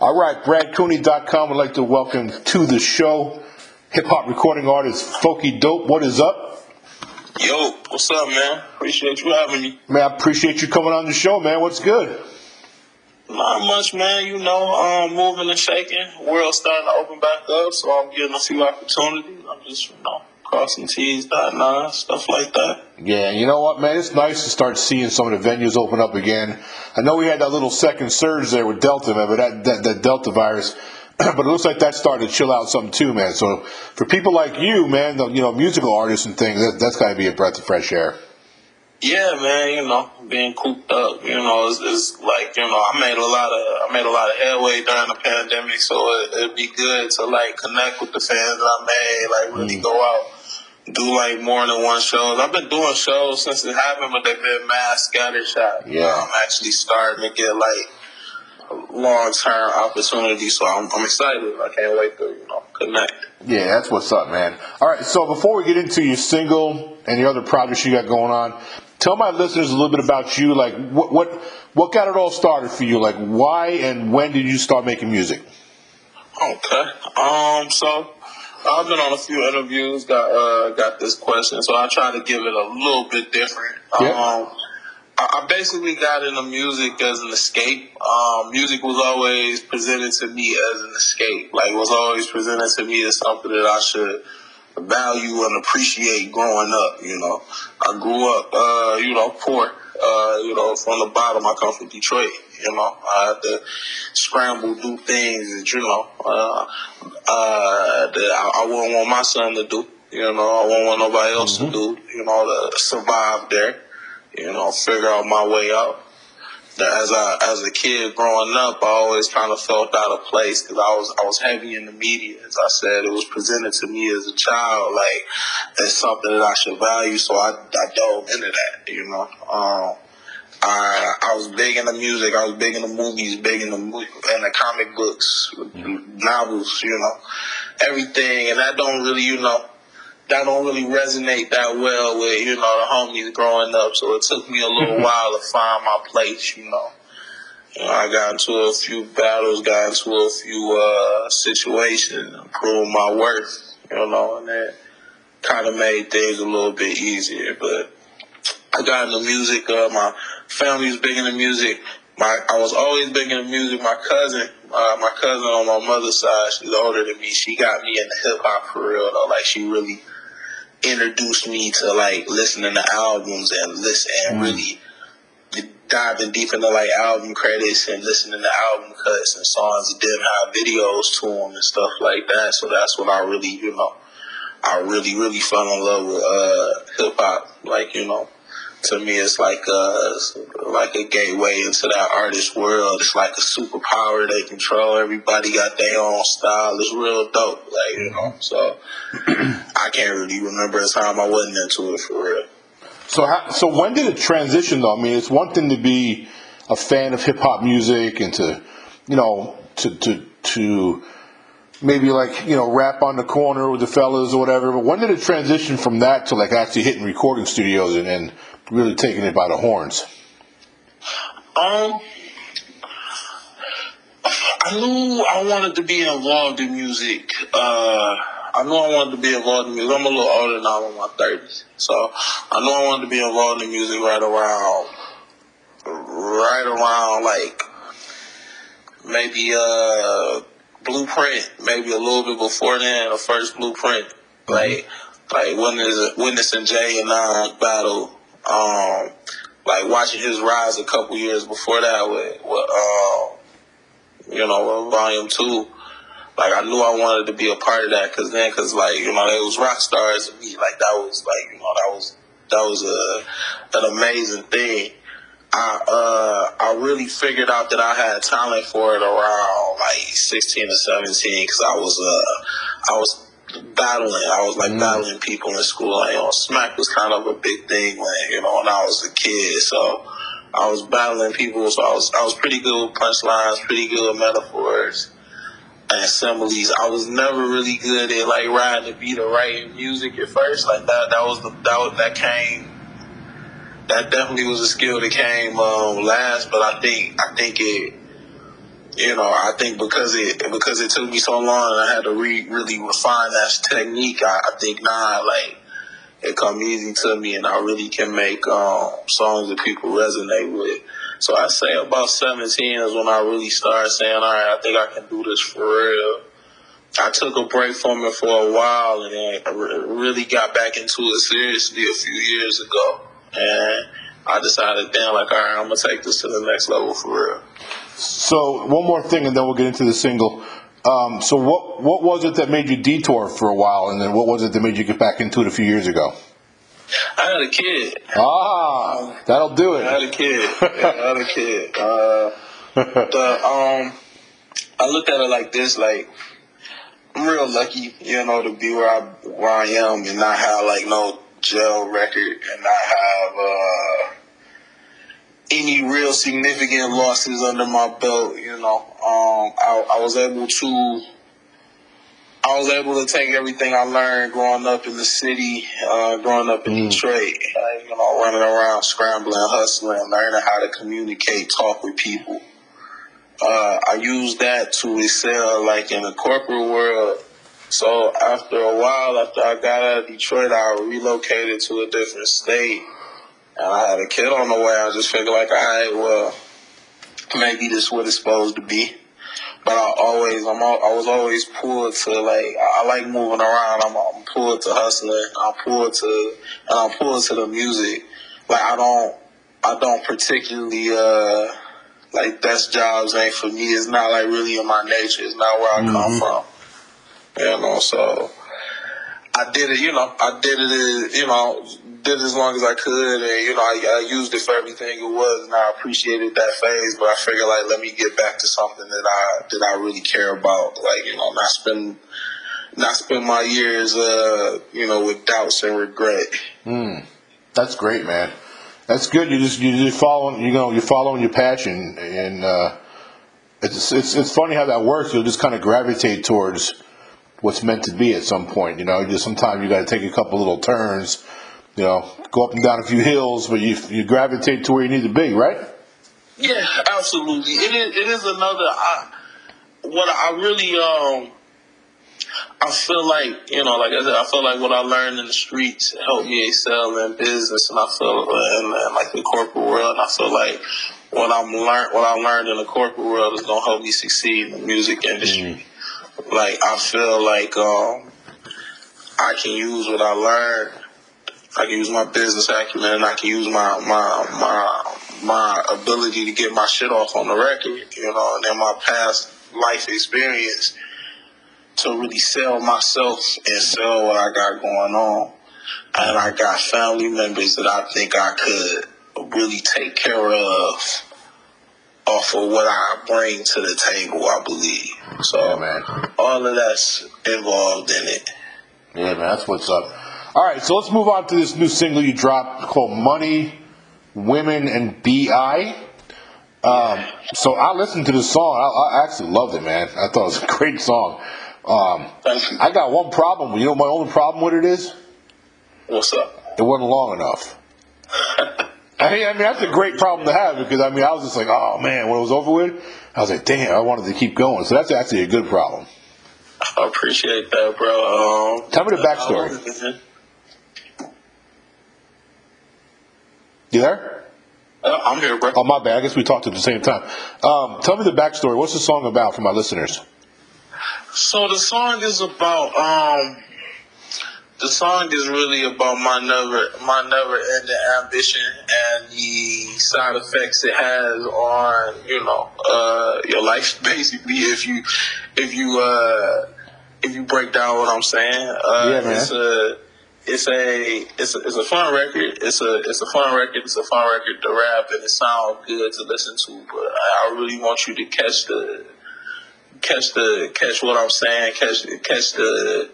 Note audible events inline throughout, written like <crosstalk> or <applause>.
All right, BradCooney.com would like to welcome to the show hip hop recording artist Fokie Dope. What is up? Yo, what's up, man? Appreciate you having me. Man, I appreciate you coming on the show, man. What's good? Not much, man. You know, um, moving and shaking. World starting to open back up, so I'm getting a few opportunities. I'm just, you know, crossing T's, dotting I's, stuff like that. Yeah, you know what, man? It's nice to start seeing some of the venues open up again. I know we had that little second surge there with Delta, man, but that, that, that Delta virus, <clears throat> but it looks like that started to chill out some too, man. So for people like you, man, the, you know, musical artists and things, that, that's got to be a breath of fresh air. Yeah, man. You know, being cooped up, you know, is, is like you know, I made a lot of I made a lot of headway during the pandemic, so it, it'd be good to like connect with the fans that I made, like really Mm. go out do like more than one shows. I've been doing shows since it happened, but they've been mass scatter shot. Yeah. I'm actually starting to get like long term opportunities, so I'm, I'm excited. I can't wait to you know connect. Yeah, that's what's up, man. All right, so before we get into your single and your other projects you got going on, tell my listeners a little bit about you. Like, what what what got it all started for you? Like, why and when did you start making music? Okay. Um. So I've been on a few interviews. Got uh got this question, so I try to give it a little bit different. Um. I basically got into music as an escape. Um, music was always presented to me as an escape. Like, it was always presented to me as something that I should value and appreciate growing up. You know, I grew up, uh, you know, poor. Uh, you know, from the bottom. I come from Detroit. You know, I had to scramble, do things that you know uh, uh, that I, I wouldn't want my son to do. You know, I wouldn't want nobody else to do. You know, to survive there. You know, figure out my way out that as I as a kid growing up, I always kind of felt out of place because I was I was heavy in the media. As I said, it was presented to me as a child like as something that I should value. So I I dove into that. You know, um, I I was big into music. I was big into movies, big into mo- and the comic books, novels. You know, everything, and that don't really you know that don't really resonate that well with you know the homies growing up. So it took me a little <laughs> while to find my place. You know, you know I got into a few battles, got into a few uh, situations, proved my worth. You know, and that kind of made things a little bit easier. But I got into music. Uh, my family was big into music. My I was always big into music. My cousin, uh, my cousin on my mother's side, she's older than me. She got me into hip hop for real though. Like she really introduced me to like listening to albums and listen and really diving deep into like album credits and listening to album cuts and songs and then have videos to them and stuff like that. So that's when I really, you know, I really, really fell in love with uh, hip hop. Like, you know, to me, it's like it's like a gateway into that artist world. It's like a superpower they control. Everybody got their own style. It's real dope. Like, you know, so <clears throat> I can't really remember a time I wasn't into it for real. So, how, so when did it transition though? I mean, it's one thing to be a fan of hip hop music and to, you know, to to to maybe like you know rap on the corner with the fellas or whatever. But when did it transition from that to like actually hitting recording studios and, and really taking it by the horns? Um, I knew I wanted to be involved in music. Uh, I knew I wanted to be involved in music. I'm a little older now. I'm in my thirties, so I knew I wanted to be involved in music right around, right around like maybe uh blueprint, maybe a little bit before then, the first blueprint, like like when is witness, witnessing Jay and I battle. Um, like watching his rise a couple years before that with, with um, you know, with volume two. Like I knew I wanted to be a part of that because then, because like you know, they was rock stars me. Like that was like you know that was that was a an amazing thing. I uh I really figured out that I had talent for it around like sixteen or seventeen because I was uh I was battling. I was like battling people in school. Like, you know, smack was kind of a big thing when you know when I was a kid. So I was battling people. So I was I was pretty good with punchlines, pretty good with metaphors and similes. I was never really good at like riding the beat or writing music at first. Like that that was the that that came. That definitely was a skill that came um, last, but I think I think it you know, I think because it because it took me so long and I had to re- really refine that technique, I, I think now like it come easy to me and I really can make um, songs that people resonate with. So I say about 17 is when I really started saying, all right, I think I can do this for real. I took a break from it for a while and then I really got back into it seriously a few years ago. And I decided then, like, all right, I'm going to take this to the next level for real. So one more thing, and then we'll get into the single. Um, so what what was it that made you detour for a while, and then what was it that made you get back into it a few years ago? I had a kid. Ah, that'll do it. I had a kid. Yeah, I had a kid. Uh, the um, I look at it like this: like I'm real lucky, you know, to be where I where I am and not have like no jail record and not have uh any real significant losses under my belt. You know, um, I, I was able to. I was able to take everything I learned growing up in the city, uh, growing up in mm. Detroit, uh, you know, running around, scrambling, hustling, learning how to communicate, talk with people. Uh, I used that to excel, like in the corporate world. So after a while, after I got out of Detroit, I relocated to a different state and I had a kid on the way. I just figured like, all right, well, maybe this is what it's supposed to be. But I always, I'm, all, I was always pulled to like, I, like moving around. I'm, I'm pulled to hustling. I'm pulled to, and I'm pulled to the music. Like I don't, I don't particularly, uh, like desk jobs ain't for me. It's not like really in my nature. It's not where I mm-hmm. come from. You know, so I did it. You know, I did it. You know, did as long as I could, and you know, I, I, used it for everything it was, and I appreciated that phase. But I figured, like, let me get back to something that I that I really care about, like you know, not spend not spend my years, uh, you know, with doubts and regret. Mm, that's great, man. That's good. You just you just following, you know, you're following your passion, and uh, it's it's it's funny how that works. You'll just kind of gravitate towards what's meant to be at some point. You know, just sometimes you got to take a couple little turns you know, go up and down a few hills, but you you gravitate to where you need to be, right? Yeah, absolutely. It is. It is another. I, what I really um. I feel like you know, like I said, I feel like what I learned in the streets helped me excel in business, and I feel in, in like the corporate world. And I feel like what I'm learned, what I learned in the corporate world is gonna help me succeed in the music industry. Mm. Like I feel like um, I can use what I learned I can use my business acumen and I can use my my my my ability to get my shit off on the record, you know, and then my past life experience to really sell myself and sell what I got going on. And I got family members that I think I could really take care of off of what I bring to the table, I believe. So yeah, man. all of that's involved in it. Yeah, man, that's what's up. All right, so let's move on to this new single you dropped called Money, Women, and B.I. Um, so I listened to this song. I, I, actually loved it, man. I thought it was a <laughs> great song. Um, I got one problem. You know, my only problem with it is. What's up? It wasn't long enough. <laughs> I mean, I mean, that's a great problem to have because I mean, I was just like, oh man, when it was over with, I was like, damn, I wanted to keep going. So that's actually a good problem. I appreciate that, bro. Um, Tell me the backstory. You there? Uh, I'm here, bro. Oh, my bad. I guess we talked at the same time. Um, tell me the backstory. What's the song about for my listeners? So the song is about um, the song is really about my never my never ending ambition and the side effects it has on you know uh, your life <laughs> basically if you if you uh, if you break down what I'm saying uh, yeah, man. It's a it's a it's a fun record. It's a it's a fun record. It's a fun record to rap and it sounds good to listen to. But I really want you to catch the catch the catch what I'm saying. Catch catch the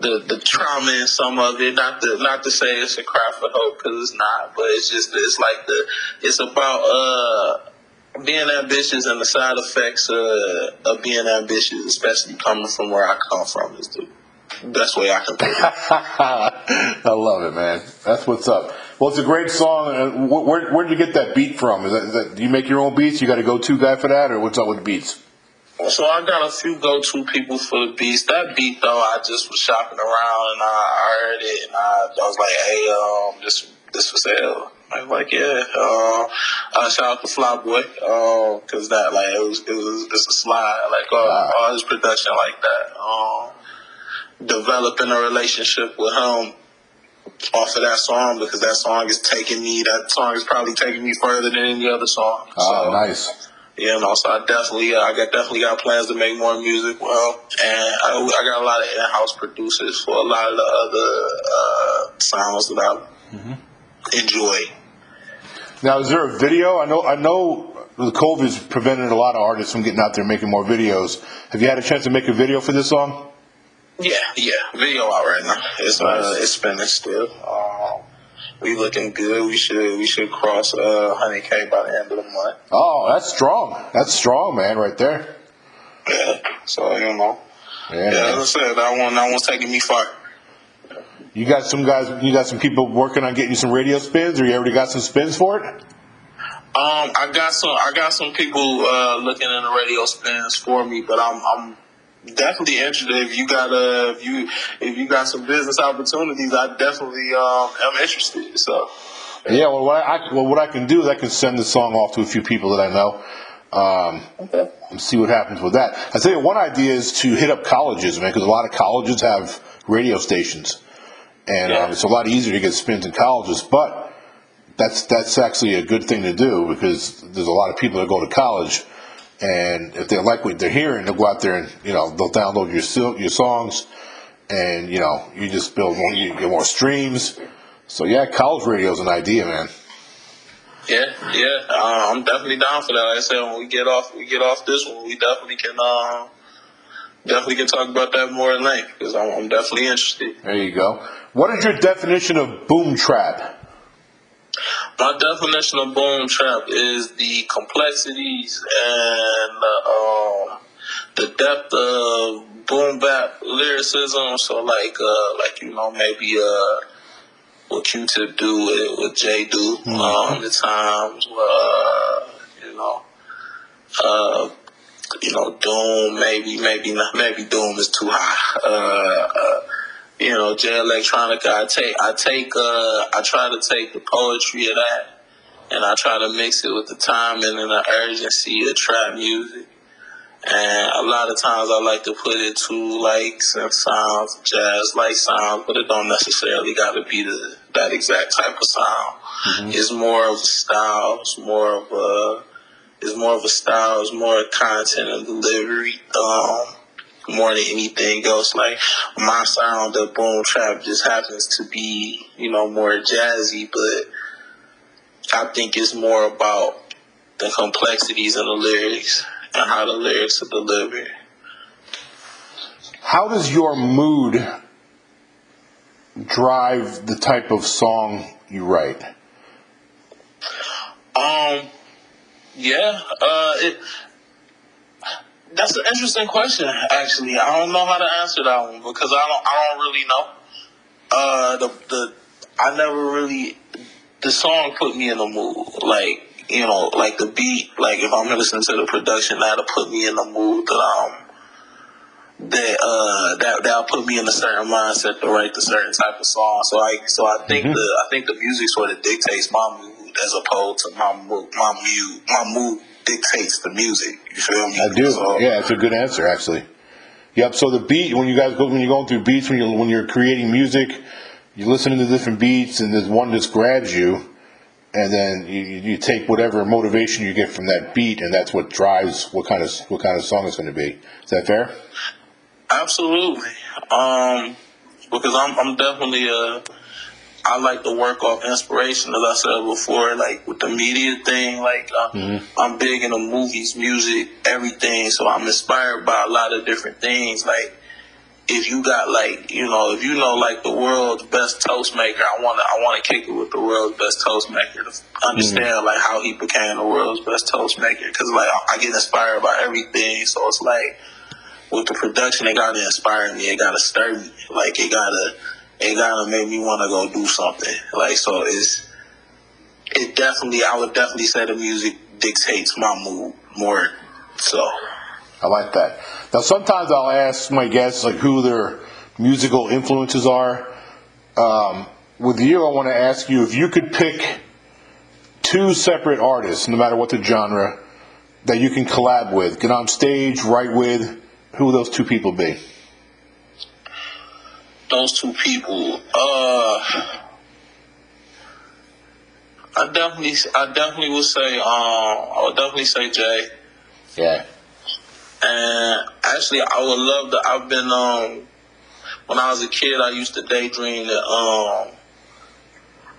the the trauma in some of it. Not to not to say it's a cry for hope because it's not. But it's just it's like the it's about uh being ambitious and the side effects uh, of being ambitious, especially coming from where I come from, is the best way I can put it. <laughs> I love it, man. That's what's up. Well, it's a great song. Where where did you get that beat from? Is that, is that do you make your own beats? You got a go to guy for that, or what's up with the beats? So I got a few go-to people for the beats. That beat though, I just was shopping around and I heard it and I, I was like, hey, um, this this for sale. I was like, yeah. Uh, uh, shout out to Flyboy, uh, cause that like it was it was it's a slide like uh, Wow. all his production like that. Um, developing a relationship with him off of that song because that song is taking me. That song is probably taking me further than any other song. Oh, So, nice. you know, so I definitely, uh, I got definitely got plans to make more music. Well, and I, I got a lot of in-house producers for a lot of the other uh, sounds that I enjoy. Now, is there a video? I know I know the COVID's prevented a lot of artists from getting out there making more videos. Have you had a chance to make a video for this song? Yeah, yeah, video out right now. It's uh, it's spinning still. Um, we looking good. We should we should cross uh, 100k by the end of the month. Oh, that's strong. That's strong, man, right there. Yeah, so you know, Yeah. yeah. As I said, that one that one's taking me far. You got some guys. You got some people working on getting you some radio spins, or you already got some spins for it? Um, I got some. I got some people uh, looking in the radio spins for me, but I'm I'm definitely interested. If you got uh, if you if you got some business opportunities, I definitely um am interested. So Yeah. Well, what I well, what I can do is I can send the song off to a few people that I know. Um, okay. and see what happens with that. I tell you, one idea is to hit up colleges, man, because a lot of colleges have radio stations, and Yeah. um, it's a lot easier to get spins in colleges. But that's that's actually a good thing to do because there's a lot of people that go to college, and if they like what they're hearing, they'll go out there and you know they'll download your your songs, and you know you just build more, you get more streams. So yeah, college radio is an idea, man. Yeah, yeah. Uh, I'm definitely down for that. Like I said, when we get off, we get off this one. We definitely can. Uh, definitely can talk about that more at length because I'm, I'm definitely interested. There you go. What is your definition of boom trap? My definition of boom trap is the complexities and uh, um, the depth of boom bap lyricism. So like, uh, like you know, maybe uh, what Q-Tip do with, with Jay do um, the times, uh, you know, uh, you know, Doom. Maybe, maybe not. Maybe Doom is too high. You know, Jay Electronica. I take, I take, uh, I try to take the poetry of that, and I try to mix it with the timing and the urgency of trap music. And a lot of times I like to put it to like synth sounds, jazz like sounds, but it don't necessarily got to be the that exact type of sound. It's more of a style. It's more of a it's more of a style. It's more content and delivery. Um, more than anything else, like my sound of boom trap just happens to be, you know, more jazzy, but I think it's more about the complexities of the lyrics and how the lyrics are delivered. How does your mood drive the type of song you write? Um, yeah, uh, it, that's an interesting question. Actually, I don't know how to answer that one because I don't, I don't really know. Uh, the the I never really the song put me in the mood. Like you know, like the beat. Like if I'm listening to the production, that'll put me in the mood that um that uh that that'll put me in a certain mindset to write the certain type of song. So I so I think the I think the music sort of dictates my mood as opposed to my mood my mood my mood dictates the music. You feel me? I do. So, Yeah, it's a good answer actually. Yep. So the beat when you guys go when you're going through beats when you when you're creating music, you're listening to different beats and there's one just grabs you, and then you, you take whatever motivation you get from that beat and that's what drives what kind of what kind of song it's going to be. Is that fair? Absolutely. Um, because I'm I'm definitely uh I like to work off inspiration, as I said before, like with the media thing. Like uh, I'm big into movies, music, everything. So I'm inspired by a lot of different things. Like if you got like you know if you know like the world's best toast maker, I want to I want to kick it with the world's best toast maker to understand like how he became the world's best toast maker. Because like I get inspired by everything. So it's like with the production, it gotta inspire me. It gotta stir me. Like it gotta, it gotta make me want to go do something. Like so, it's it definitely, I would definitely say the music dictates my mood more. So I like that. Now, sometimes I'll ask my guests like who their musical influences are. Um, with you, I want to ask you if you could pick two separate artists, no matter what the genre, that you can collab with, get on stage, write with. Who would those two people be? Those two people. Uh, I definitely, I definitely would say, um, I would definitely say Jay. Yeah. And actually, I would love to. I've been, um, when I was a kid, I used to daydream that, um,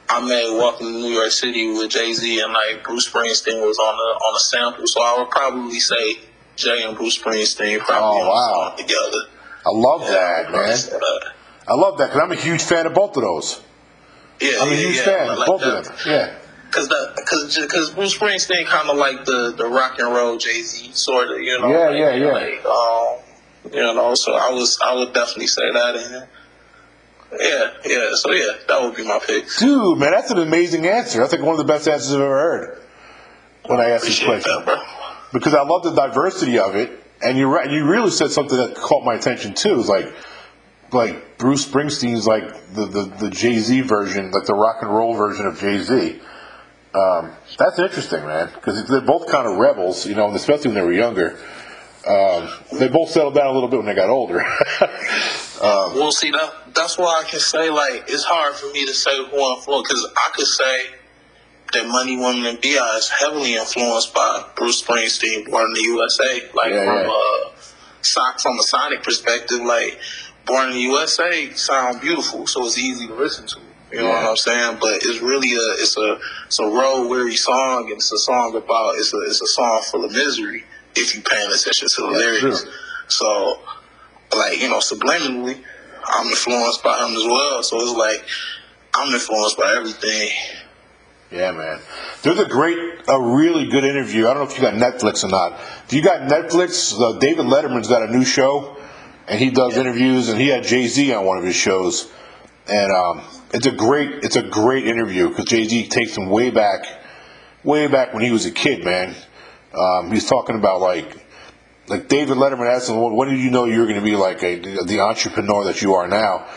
I made Welcome to New York City with Jay Z and like Bruce Springsteen was on the on the sample. So I would probably say Jay and Bruce Springsteen probably Oh, wow. together. I love Yeah, that, man. Probably say that. I love that because I'm a huge fan of both of those. Yeah, I'm a yeah, huge yeah, fan of like both that. of them. Yeah. Cause the, cause, cause Bruce Springsteen kind of like the, the rock and roll Jay Z sort of, you know. Yeah, like, yeah, yeah. Like, um, you know, so I was, I would definitely say that. And yeah, yeah. So yeah, that would be my pick. Dude, man, that's an amazing answer. That's like one of the best answers I've ever heard when I asked this question. that, because I love the diversity of it. And you're right. You really said something that caught my attention too. Is like, like Bruce Springsteen's like the the, the Jay Z version, like the rock and roll version of Jay Z. Um, that's interesting, man, because they're both kind of rebels, you know, especially when they were younger. Um, they both settled down a little bit when they got older. <laughs> Well, see that that's why I can say like it's hard for me to say who influenced because I could say that Money Women and Bi is heavily influenced by Bruce Springsteen, Born in the USA. Like Yeah, from yeah. a so- from a sonic perspective, like Born in the USA sound beautiful, so it's easy to listen to. You know Yeah. what I'm saying? But it's really a it's a it's a road weary song, and it's a song about it's a it's a song full of misery if you paying attention to the That's lyrics. true. So like you know subliminally i'm influenced by him as well so it's like i'm influenced by everything Yeah, man. There's a great, a really good interview. I don't know if you got Netflix or not. If you got Netflix, uh, David Letterman's got a new show, and he does interviews, and he had Jay Z on one of his shows, and um, it's a great, it's a great interview because Jay Z takes him way back, way back when he was a kid, man. Um, he's talking about like, like David Letterman asked him, "When did you know you were going to be like a, the entrepreneur that you are now?"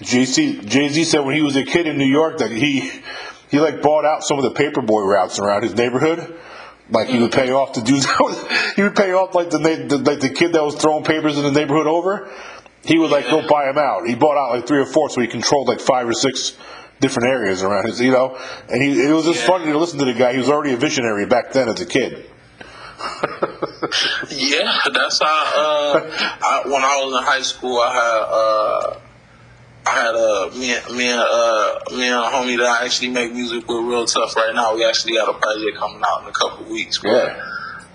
Jay Z Jay Z said when he was a kid in New York that he he like bought out some of the paperboy routes around his neighborhood. Like he would pay off to do <laughs> he would pay off like the, the like the kid that was throwing papers in the neighborhood over. He would like go buy him out. He bought out like three or four, so he controlled like five or six different areas around his, you know. And he it was just Yeah. funny to listen to the guy. He was already a visionary back then as a kid. <laughs> yeah that's how uh I, when i was in high school i had uh I had uh, me and me and uh, me and a homie that I actually make music with real tough right now. We actually got a project coming out in a couple of weeks. But, Yeah.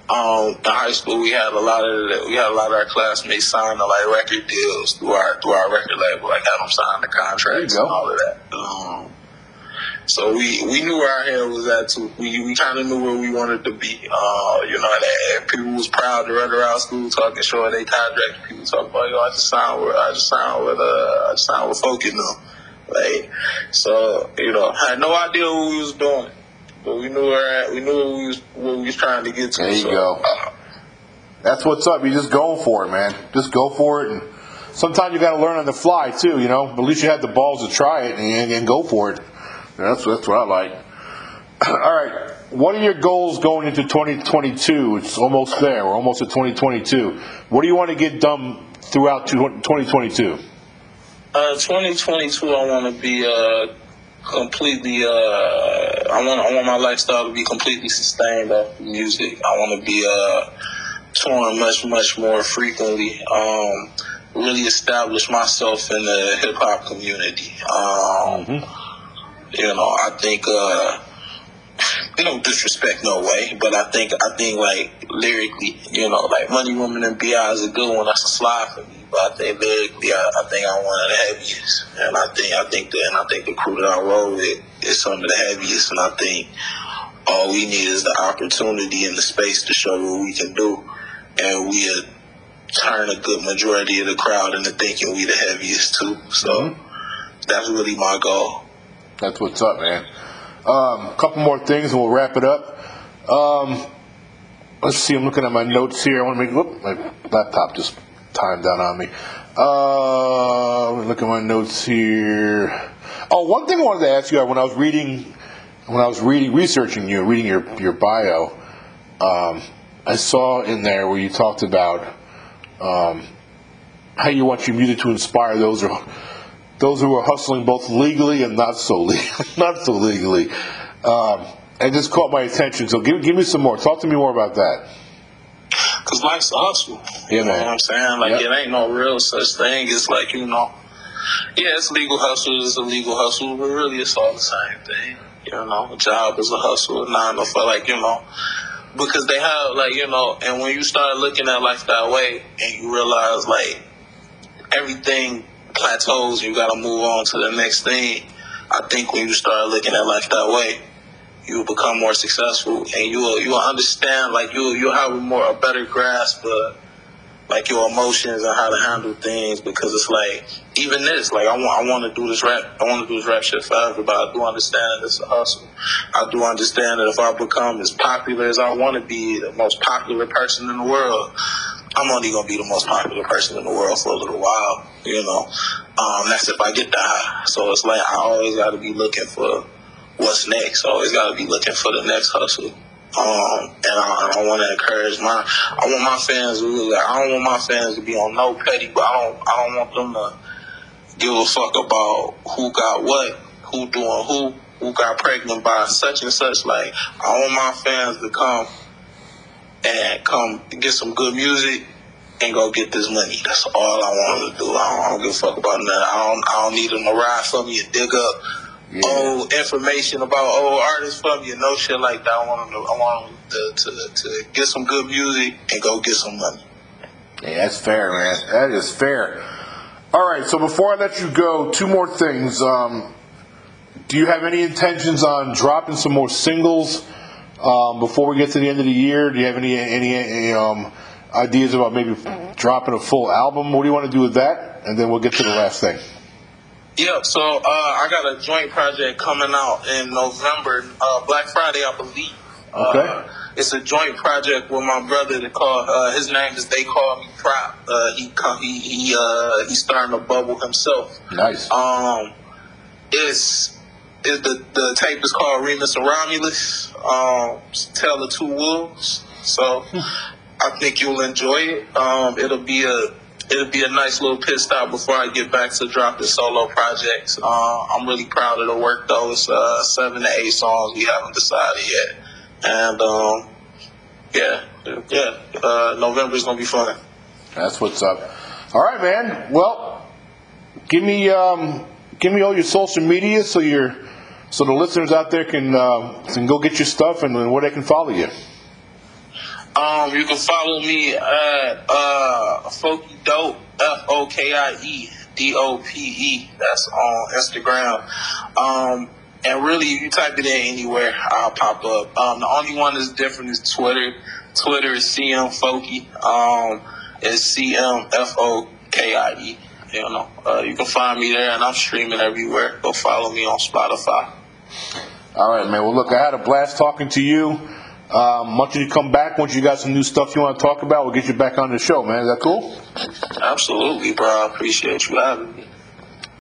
um, in high school, we had a lot of the, we had a lot of our classmates sign to like record deals through our through our record label, like had them sign the contracts and all of that. Um, so we we knew where our head was at too. We we kind of knew where we wanted to be. Uh, you know, and, and people was proud to run around school talking, showing they contract. People talk about, yo, I just signed with I just signed with uh I just signed with Folk, you know. Like, so you know, I had no idea what we was doing. But we knew where we knew what we was what we was trying to get to. There you so, go. uh, That's what's up. You just go for it, man. Just go for it, and sometimes you got to learn on the fly too. You know, but at least you had the balls to try it and, and go for it. That's that's what I like. <clears throat> All right, what are your goals going into 2022? It's almost there. We're almost at 2022. What do you want to get done throughout 2022? Uh, 2022, I want to be uh, completely. Uh, I want I want my lifestyle to be completely sustained off music. I want to be uh, touring much much more frequently. Um, really establish myself in the hip hop community. Um, You know, I think. Uh, no disrespect, no way. But I think I think like lyrically, you know, like Money Woman and Bi is a good one. That's a slide for me. But I think lyrically, I, I think I'm one of the heaviest, and I think I think the and I think the crew that I roll with is some of the heaviest, and I think all we need is the opportunity and the space to show what we can do, and we turn a good majority of the crowd into thinking we the heaviest too. So that's really my goal. That's what's up, man. Um, a couple more things and we'll wrap it up. Um, let's see. I'm looking at my notes here. I want to make. Whoop, my laptop just timed down on me. Uh, let me look at my notes here. Oh, one thing I wanted to ask you when I was reading, when I was reading, researching you, reading your your bio, um, I saw in there where you talked about um, how you want your music to inspire those those who are hustling both legally and not so le- <laughs> not so legally. Um, and this caught my attention. So give give me some more. Talk to me more about that. Cause life's a hustle. Yeah, you know man. what I'm saying? Like Yep. it ain't no real such thing. It's like you know, yeah, it's legal hustle. It's a legal hustle, but really it's all the same thing. You know, a job is a hustle. Nine to five, like you know, because they have like you know, and when you start looking at life that way, and you realize like everything plateaus, you got to move on to the next thing. I think when you start looking at life that way, you will become more successful, and you will you will understand like you you'll have a more a better grasp of like your emotions and how to handle things because it's like even this like I want I want to do this rap I want to do this rap shit forever, but I do understand that it's a hustle. I do understand that if I become as popular as I want to be, the most popular person in the world, I'm only gonna be the most popular person in the world for a little while, you know. Um, that's if I get that high. So it's like I always got to be looking for what's next. Always got to be looking for the next hustle. Um, and I, I want to encourage my, I want my fans to I don't want my fans to be on no petty, but I don't, I don't want them to give a fuck about who got what, who doing who, who got pregnant by such and such. Like, I want my fans to come and come get some good music and go get this money. That's all I want to do. I don't, I don't give a fuck about nothing. I don't, I don't need them to ride for me and dig up Yeah. old information about old artists for me and no shit like that. I want them to, I want them to, to, to get some good music and go get some money. Yeah, that's fair, man. That is fair. All right, so before I let you go, two more things. Um, do you have any intentions on dropping some more singles um, before we get to the end of the year? Do you have any any, any um, ideas about maybe dropping a full album? What do you want to do with that? And then we'll get to the last thing. Yep. So uh, I got a joint project coming out in November, uh, Black Friday, I believe. Okay. Uh, it's a joint project with my brother. To call uh, his name is They Call Me Prop. Uh, he he he uh, he's starting a bubble himself. Nice. Um, it's it, the the tape is called Remus and Romulus. Um, Tale of Two Wolves. So I think you'll enjoy it. Um, it'll be a it'll be a nice little pit stop before I get back to dropping solo projects. Uh, I'm really proud of the work though. It's uh, seven to eight songs we haven't decided yet, and um, yeah, yeah. Uh, November's gonna be fun. That's what's up. All right, man. Well, give me um, give me all your social media so your so the listeners out there can uh, can go get your stuff and, and where they can follow you. Um, you can follow me at uh Fokie Dope F O K I E D O P E. That's on Instagram. Um, and really, you type it in anywhere, I'll pop up. Um, the only one that's different is Twitter. Twitter is CM Fokie. Um, it's C M F O K I E. You know, uh, you can find me there, and I'm streaming everywhere. Go follow me on Spotify. All right, man. Well, look, I had a blast talking to you. Um, once you come back, once you got some new stuff you want to talk about, we'll get you back on the show, man. Is that cool? Absolutely, bro. I appreciate you having me.